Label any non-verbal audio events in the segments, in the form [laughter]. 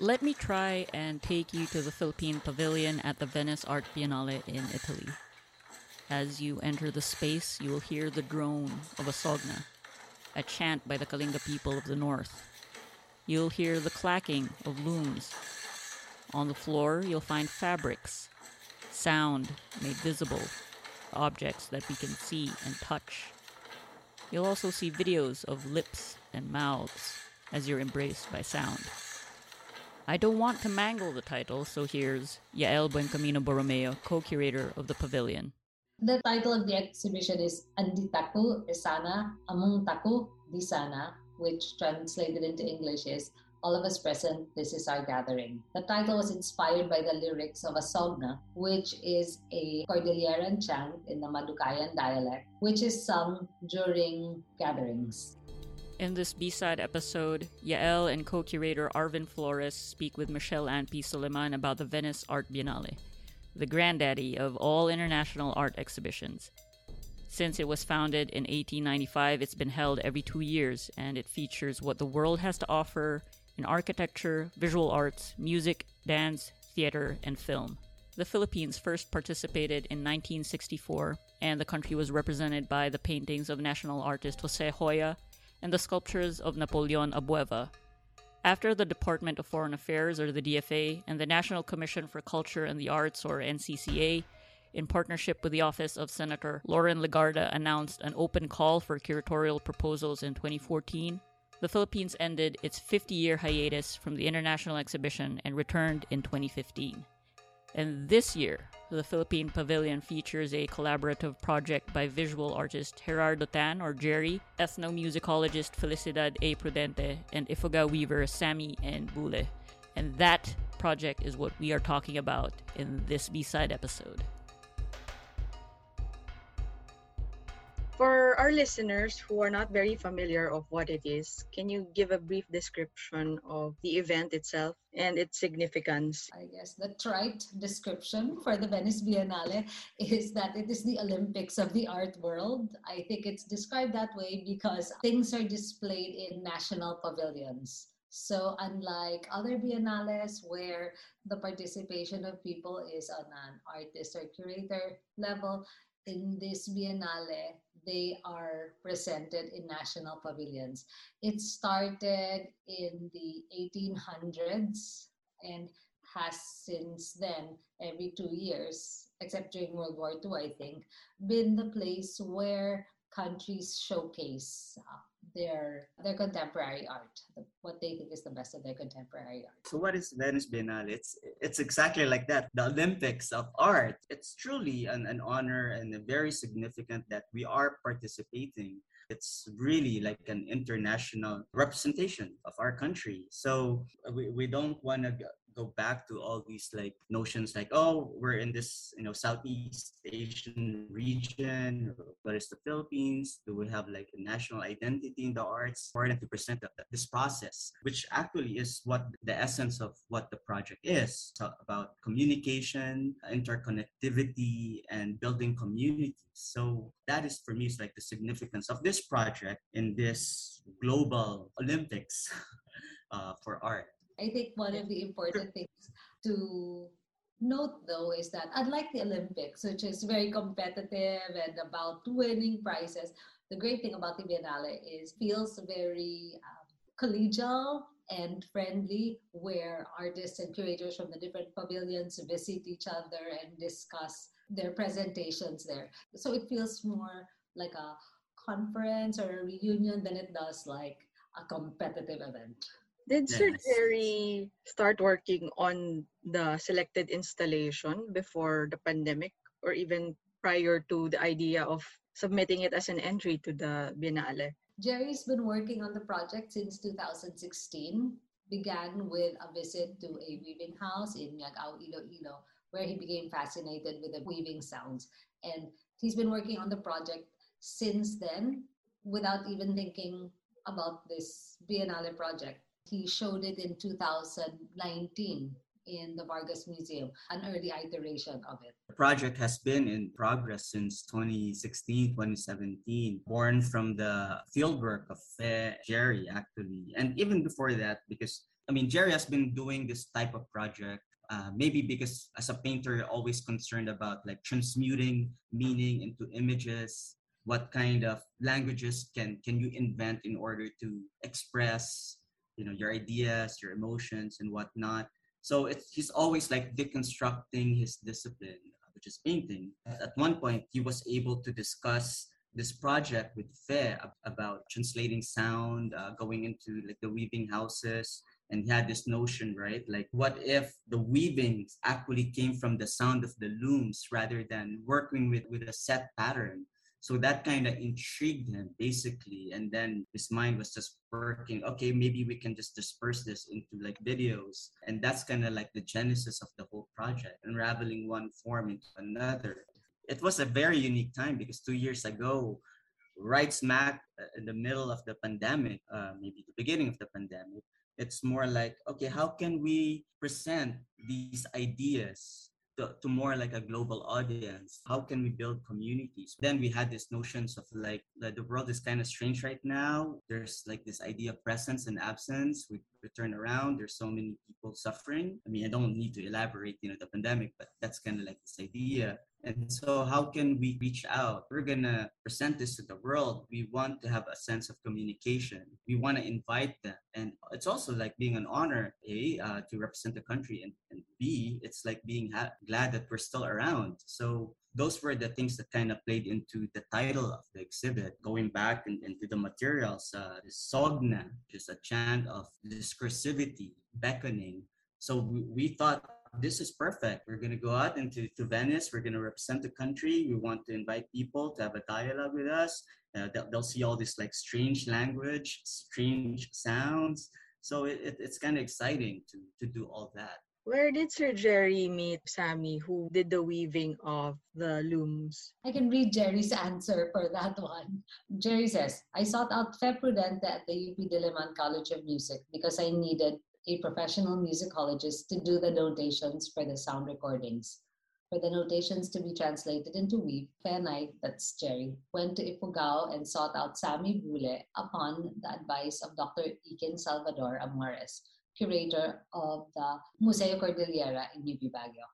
Let me try and take you to the Philippine Pavilion at the Venice Art Biennale in Italy. As you enter the space, you will hear the drone of a sogna, a chant by the Kalinga people of the north. You'll hear the clacking of looms. On the floor, you'll find fabrics, sound made visible, objects that we can see and touch. You'll also see videos of lips and mouths as you're embraced by sound. I don't want to mangle the title, so here's Yael Buencamino Borromeo, co-curator of the pavilion. The title of the exhibition is Anditaku Isana Among Disana, which translated into English is All of Us Present, This is Our Gathering. The title was inspired by the lyrics of a sogna, which is a Cordilleran chant in the Madukayan dialect, which is sung during gatherings. In this B-side episode, Yael and co-curator Arvin Flores speak with Michelle Ann P. Soliman about the Venice Art Biennale, the granddaddy of all international art exhibitions. Since it was founded in 1895, it's been held every two years, and it features what the world has to offer in architecture, visual arts, music, dance, theater, and film. The Philippines first participated in 1964, and the country was represented by the paintings of national artist Jose Joya and the sculptures of Napoleon Abueva. After the Department of Foreign Affairs, or the DFA, and the National Commission for Culture and the Arts, or NCCA, in partnership with the Office of Senator Loren Legarda, announced an open call for curatorial proposals in 2014, the Philippines ended its 50 year hiatus from the international exhibition and returned in 2015. And this year, the Philippine Pavilion features a collaborative project by visual artist Gerardo Tan or Jerry, ethnomusicologist Felicidad A. Prudente, and Ifugao weaver Sammy and Buhle. And that project is what we are talking about in this B-side episode. For our listeners who are not very familiar of what it is, can you give a brief description of the event itself and its significance? I guess the trite description for the Venice Biennale is that it is the Olympics of the art world. I think it's described that way because things are displayed in national pavilions. So, unlike other biennales where the participation of people is on an artist or curator level, in this biennale, they are presented in national pavilions. It started in the 1800s and has since then, every two years, except during World War II, I think, been the place where countries showcase uh, their their contemporary art, what they think is the best of their contemporary art. So what is Venice Biennale? It's it's exactly like that, the Olympics of art. It's truly an, an honor and a very significant that we are participating it's really like an international representation of our country so we, we don't want to go back to all these like notions like oh we're in this you know southeast asian region what is the philippines. Do we have like a national identity in the arts? More important to present this process which actually is what the essence of what the project is. So about communication interconnectivity and building communities. So that is for me is like the significance of this project in this global olympics [laughs] uh, for art I think one of the important things to note though is that unlike the Olympics, which is very competitive and about winning prizes, the great thing about the Biennale is feels very um, collegial and friendly where artists and curators from the different pavilions visit each other and discuss their presentations there. So it feels more like a conference or a reunion than it does like a competitive event. Did Sir Jerry start working on the selected installation before the pandemic or even prior to the idea of submitting it as an entry to the Biennale? Jerry's been working on the project since 2016. Began with a visit to a weaving house in Miagao, Iloilo, where he became fascinated with the weaving sounds. And he's been working on the project since then without even thinking about this Biennale project. He showed it in 2019 in the Vargas Museum, an early iteration of it. The project has been in progress since 2016, 2017, born from the fieldwork of uh, Jerry, actually. And even before that, because I mean, Jerry has been doing this type of project uh, maybe because as a painter you're always concerned about like transmuting meaning into images what kind of languages can can you invent in order to express you know your ideas your emotions and whatnot so it's he's always like deconstructing his discipline which is painting at one point he was able to discuss this project with Fe about translating sound, uh, going into like the weaving houses, and he had this notion, right? Like, what if the weavings actually came from the sound of the looms rather than working with, with a set pattern? So that kind of intrigued him basically. And then his mind was just working, okay, maybe we can just disperse this into like videos. And that's kind of like the genesis of the whole project, unraveling one form into another. It was a very unique time because two years ago, right smack in the middle of the pandemic, uh, maybe the beginning of the pandemic, it's more like, okay, how can we present these ideas to, to, more like a global audience how can we build communities? Then we had these notions of like like the world is kind of strange right now. There's like this idea of presence and absence. We, turn around there's so many people suffering. I mean i don't need to elaborate you know the pandemic but that's kind of like this idea and so, how can we reach out? We're going to present this to the world. We want to have a sense of communication. We want to invite them. And it's also like being an honor, A, uh, to represent the country, and, and B, it's like being ha- glad that we're still around. So, those were the things that kind of played into the title of the exhibit. Going back in, into the materials, uh, Sogna, which is a chant of discursivity, beckoning. So we, we thought this is perfect. We're going to go out into to Venice. We're going to represent the country. We want to invite people to have a dialogue with us. Uh, they'll, they'll, see all this like strange language, strange sounds. So it, it, it's kind of exciting to, to do all that. Where did Sir Jerry meet Sammy, who did the weaving of the looms? I can read Jerry's answer for that one. Jerry says, I sought out Fe Prudente at the UP Diliman College of Music because I needed a professional musicologist to do the notations for the sound recordings. For the notations to be translated into Weave, Fenai, that's Jerry, went to Ifugao and sought out Sammy Buhle upon the advice of Dr. Ikin Salvador Amores, curator of the Museo Kordilyera in UP Baguio.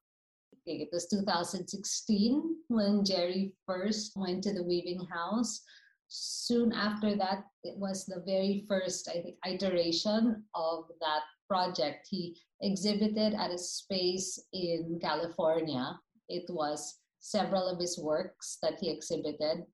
It was 2016 when Jerry first went to the weaving house soon after that, it was the very first, I think, iteration of that project. He exhibited at a space in California. It was several of his works that he exhibited,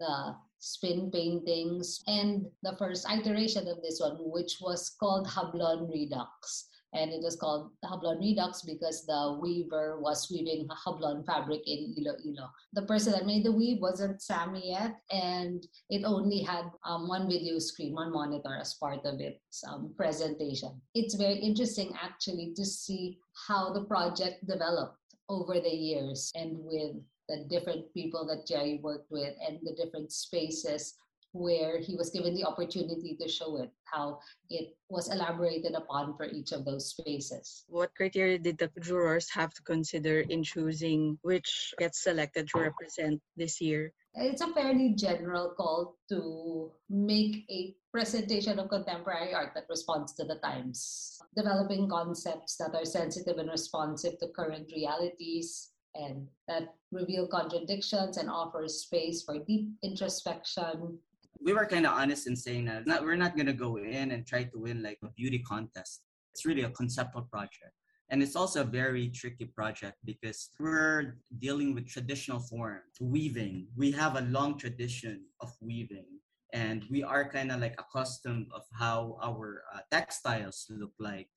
the spin paintings, and the first iteration of this one, which was called Hablon Redux and it was called Hablon Redux because the weaver was weaving Hablon fabric in Iloilo. The person that made the weave wasn't Sammy yet, and it only had um, one video screen, one monitor as part of its um, presentation. It's very interesting actually to see how the project developed over the years and with the different people that Jerry worked with and the different spaces where he was given the opportunity to show it, how it was elaborated upon for each of those spaces. What criteria did the jurors have to consider in choosing which gets selected to represent this year? It's a fairly general call to make a presentation of contemporary art that responds to the times, developing concepts that are sensitive and responsive to current realities, and that reveal contradictions and offer space for deep introspection we were kind of honest in saying that not, we're not going to go in and try to win like a beauty contest. It's really a conceptual project. And it's also a very tricky project because we're dealing with traditional form, weaving. We have a long tradition of weaving and we are kind of like accustomed of how our uh, textiles look like.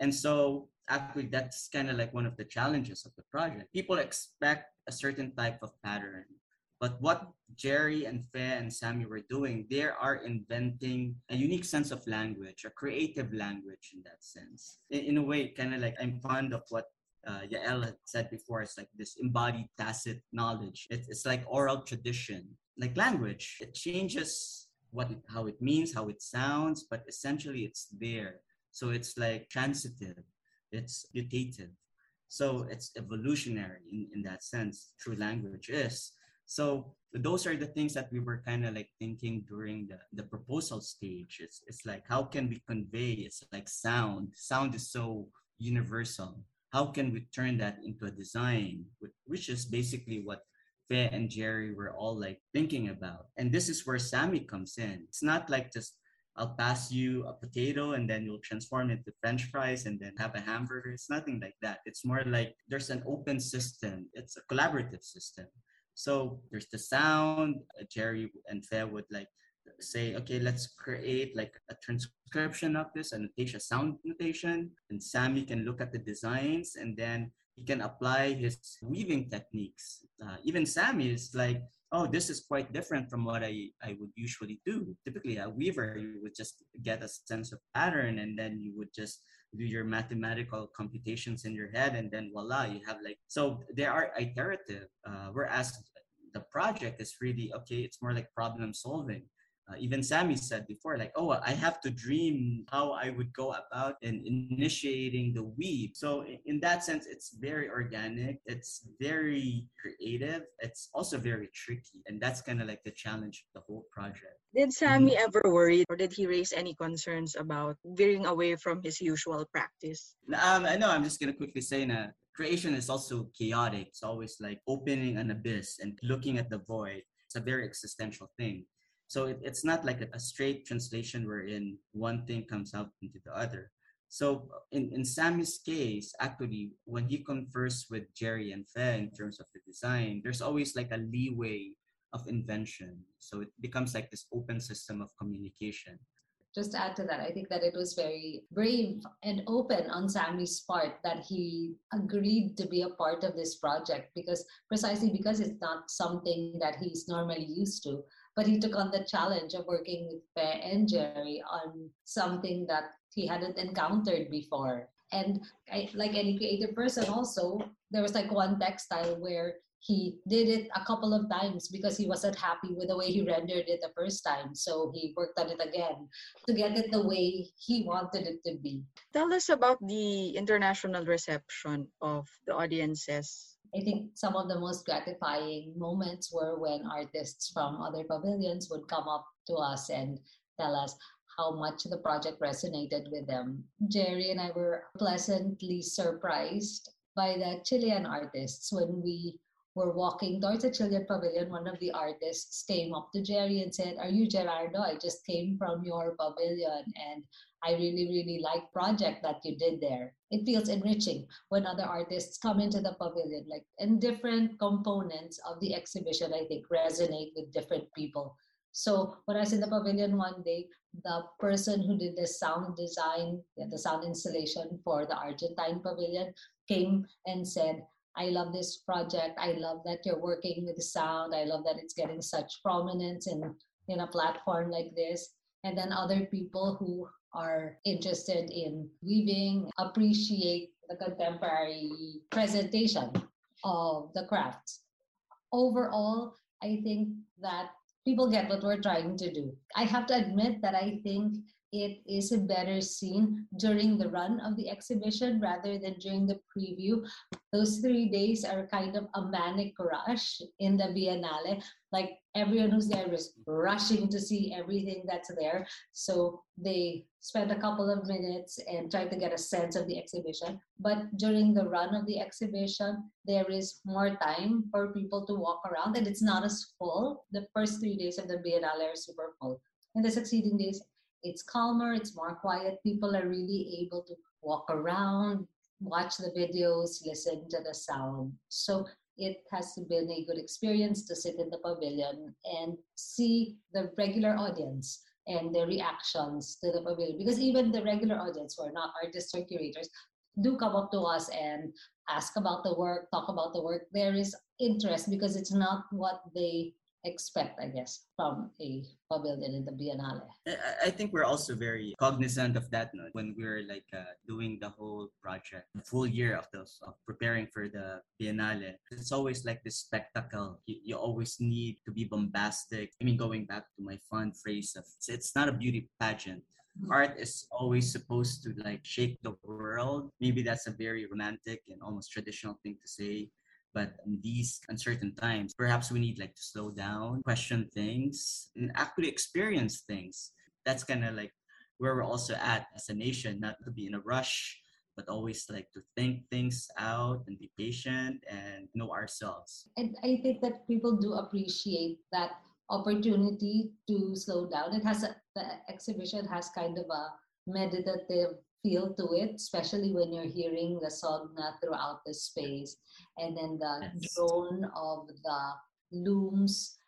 And so actually that's kind of like one of the challenges of the project. People expect a certain type of pattern but what Jerry and Fe and Sammy were doing, they are inventing a unique sense of language, a creative language in that sense. In, in a way, kind of like I'm fond of what uh, Yael had said before. It's like this embodied tacit knowledge. It's, it's like oral tradition, like language. It changes what it, how it means, how it sounds, but essentially it's there. So it's like transitive, it's mutative. So it's evolutionary in, in that sense, true language is. So those are the things that we were kind of like thinking during the, the proposal stage. It's, it's like, how can we convey? It's like sound. Sound is so universal. How can we turn that into a design, which is basically what Fe and Jerry were all like thinking about. And this is where Sammy comes in. It's not like just I'll pass you a potato and then you'll transform it to French fries and then have a hamburger. It's nothing like that. It's more like there's an open system. It's a collaborative system. So there's the sound. Uh, Jerry and Fe would like say, okay, let's create like a transcription of this, a notation, sound notation, and Sammy can look at the designs and then he can apply his weaving techniques. Uh, even Sammy is like, oh, this is quite different from what I, I would usually do. Typically, a weaver, you would just get a sense of pattern and then you would just do your mathematical computations in your head and then voila, you have like, so they are iterative. Uh, whereas the project is really, okay, it's more like problem solving uh, even Sammy said before, like, oh, I have to dream how I would go about in initiating the weave. So in that sense, it's very organic. It's very creative. It's also very tricky, and that's kind of like the challenge of the whole project. Did Sammy mm-hmm. ever worry, or did he raise any concerns about veering away from his usual practice? Um, I know. I'm just gonna quickly say that creation is also chaotic. It's always like opening an abyss and looking at the void. It's a very existential thing. So it, it's not like a, a straight translation wherein one thing comes out into the other. So in, in Sammy's case, actually, when he confers with Jerry and Fe in terms of the design, there's always like a leeway of invention. So it becomes like this open system of communication. Just to add to that, I think that it was very brave and open on Sammy's part that he agreed to be a part of this project because precisely because it's not something that he's normally used to but he took on the challenge of working with Fe and Jerry on something that he hadn't encountered before. And I, like any creative person, also, there was like one textile where he did it a couple of times because he wasn't happy with the way he rendered it the first time. So he worked on it again to get it the way he wanted it to be. Tell us about the international reception of the audiences I think some of the most gratifying moments were when artists from other pavilions would come up to us and tell us how much the project resonated with them. Jerry and I were pleasantly surprised by the Chilean artists when we were walking towards the Chilean pavilion. One of the artists came up to Jerry and said, Are you Gerardo? I just came from your pavilion and I really, really like project that you did there. It feels enriching when other artists come into the pavilion, like and different components of the exhibition, I think, resonate with different people. So when I was in the pavilion one day, the person who did the sound design, the sound installation for the Argentine pavilion came and said, I love this project. I love that you're working with sound. I love that it's getting such prominence in, in a platform like this. And then other people who are interested in weaving appreciate the contemporary presentation of the crafts. Overall, I think that people get what we're trying to do. I have to admit that I think it is a better seen during the run of the exhibition rather than during the preview. Those three days are kind of a manic rush in the Biennale. Like everyone who's there is rushing to see everything that's there. So they spend a couple of minutes and try to get a sense of the exhibition. But during the run of the exhibition, there is more time for people to walk around and it's not as full. The first three days of the Biennale are super full. In the succeeding days, it's calmer, it's more quiet. People are really able to walk around, watch the videos, listen to the sound. So it has been a good experience to sit in the pavilion and see the regular audience and their reactions to the pavilion. Because even the regular audience who are not artists or curators do come up to us and ask about the work, talk about the work. There is interest because it's not what they expect, I guess, from a pavilion in the Biennale. I think we're also very cognizant of that no? when we're like uh, doing the whole project, the full year of those of preparing for the Biennale. It's always like this spectacle. You, you always need to be bombastic. I mean, going back to my fun phrase of it's, it's not a beauty pageant mm-hmm. art is always supposed to like shake the world maybe that's a very romantic and almost traditional thing to say But in these uncertain times, perhaps we need like to slow down, question things, and actually experience things. That's kind of like where we're also at as a nation, not to be in a rush, but always like to think things out and be patient and know ourselves. And I think that people do appreciate that opportunity to slow down. It has a, the exhibition has kind of a meditative feel to it, especially when you're hearing the sogna throughout the space, and then the yes. drone of the looms.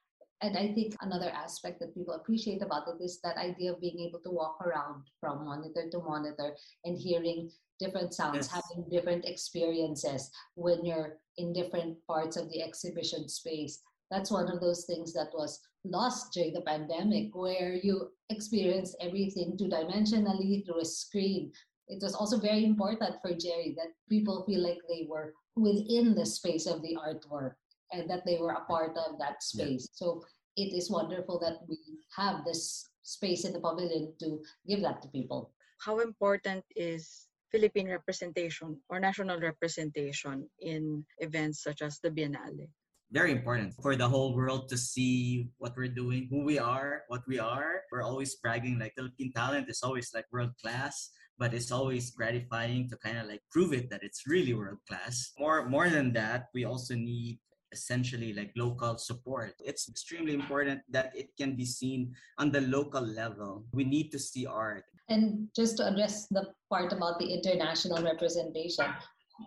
And I think another aspect that people appreciate about it is that idea of being able to walk around from monitor to monitor and hearing different sounds, yes. having different experiences when you're in different parts of the exhibition space. That's one of those things that was lost during the pandemic, where you experience everything two dimensionally through a screen. It was also very important for Jerry that people feel like they were within the space of the artwork and that they were a part of that space. Yeah. So it is wonderful that we have this space in the pavilion to give that to people. How important is Philippine representation or national representation in events such as the Biennale? Very important for the whole world to see what we're doing, who we are, what we are. We're always bragging like Philippine talent is always like world class, but it's always gratifying to kind of like prove it that it's really world class. More more than that, we also need essentially like local support. It's extremely important that it can be seen on the local level. We need to see art and just to address the part about the international representation,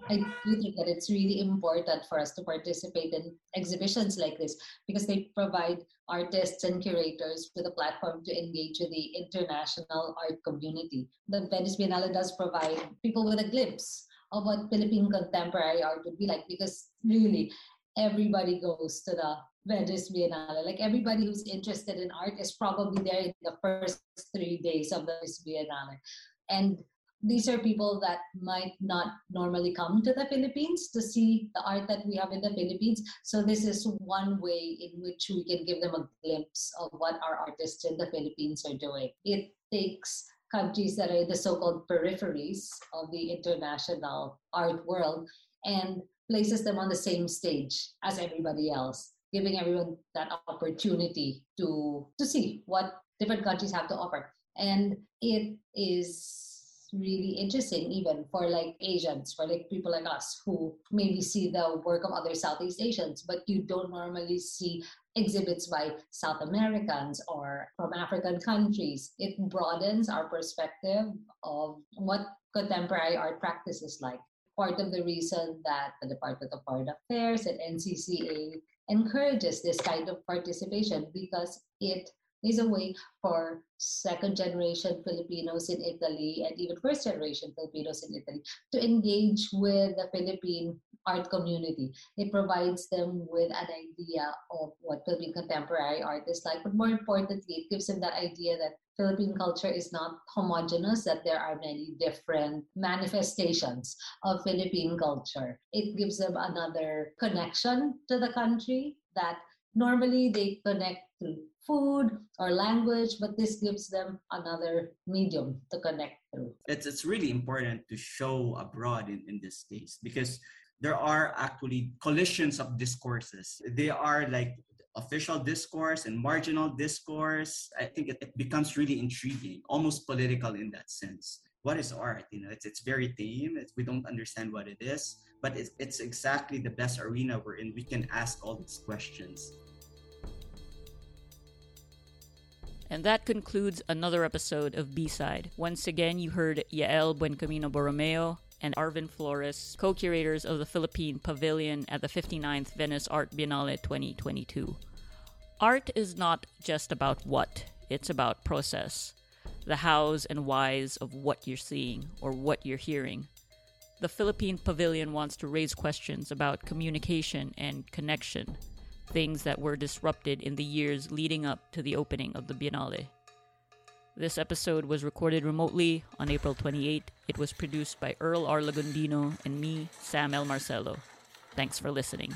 I do think that it's really important for us to participate in exhibitions like this because they provide artists and curators with a platform to engage with the international art community. The Venice Biennale does provide people with a glimpse of what Philippine contemporary art would be like because really everybody goes to the Venice Biennale. Like everybody who's interested in art is probably there in the first three days of the Biennale. And these are people that might not normally come to the Philippines to see the art that we have in the Philippines. So this is one way in which we can give them a glimpse of what our artists in the Philippines are doing. It takes countries that are the so-called peripheries of the international art world and places them on the same stage as everybody else giving everyone that opportunity to to see what different countries have to offer and it is really interesting even for like asians for like people like us who maybe see the work of other southeast asians but you don't normally see exhibits by south americans or from african countries. It broadens our perspective of what contemporary art practice is like. Part of the reason that the department of foreign affairs and ncca encourages this kind of participation because it is a way for second generation Filipinos in Italy and even first generation Filipinos in Italy to engage with the Philippine art community. It provides them with an idea of what Philippine contemporary art is like, but more importantly, it gives them that idea that Philippine culture is not homogenous, that there are many different manifestations of Philippine culture. It gives them another connection to the country that normally they connect through food or language, but this gives them another medium to connect through. It's, it's really important to show abroad in, in this case because there are actually collisions of discourses. They are like official discourse and marginal discourse, I think it, it, becomes really intriguing, almost political in that sense. What is art? You know, it's, it's very tame. It's, we don't understand what it is, but it's, it's exactly the best arena wherein we can ask all these questions. And that concludes another episode of B-Side. Once again, you heard Yael Buencamino Borromeo, and Arvin Flores, co curators of the Philippine Pavilion at the 59th Venice Art Biennale 2022. Art is not just about what, it's about process. The hows and whys of what you're seeing or what you're hearing. The Philippine Pavilion wants to raise questions about communication and connection, things that were disrupted in the years leading up to the opening of the Biennale. This episode was recorded remotely on April 28. It was produced by Earl R. Lagundino and me, Sam L. Marcelo. Thanks for listening.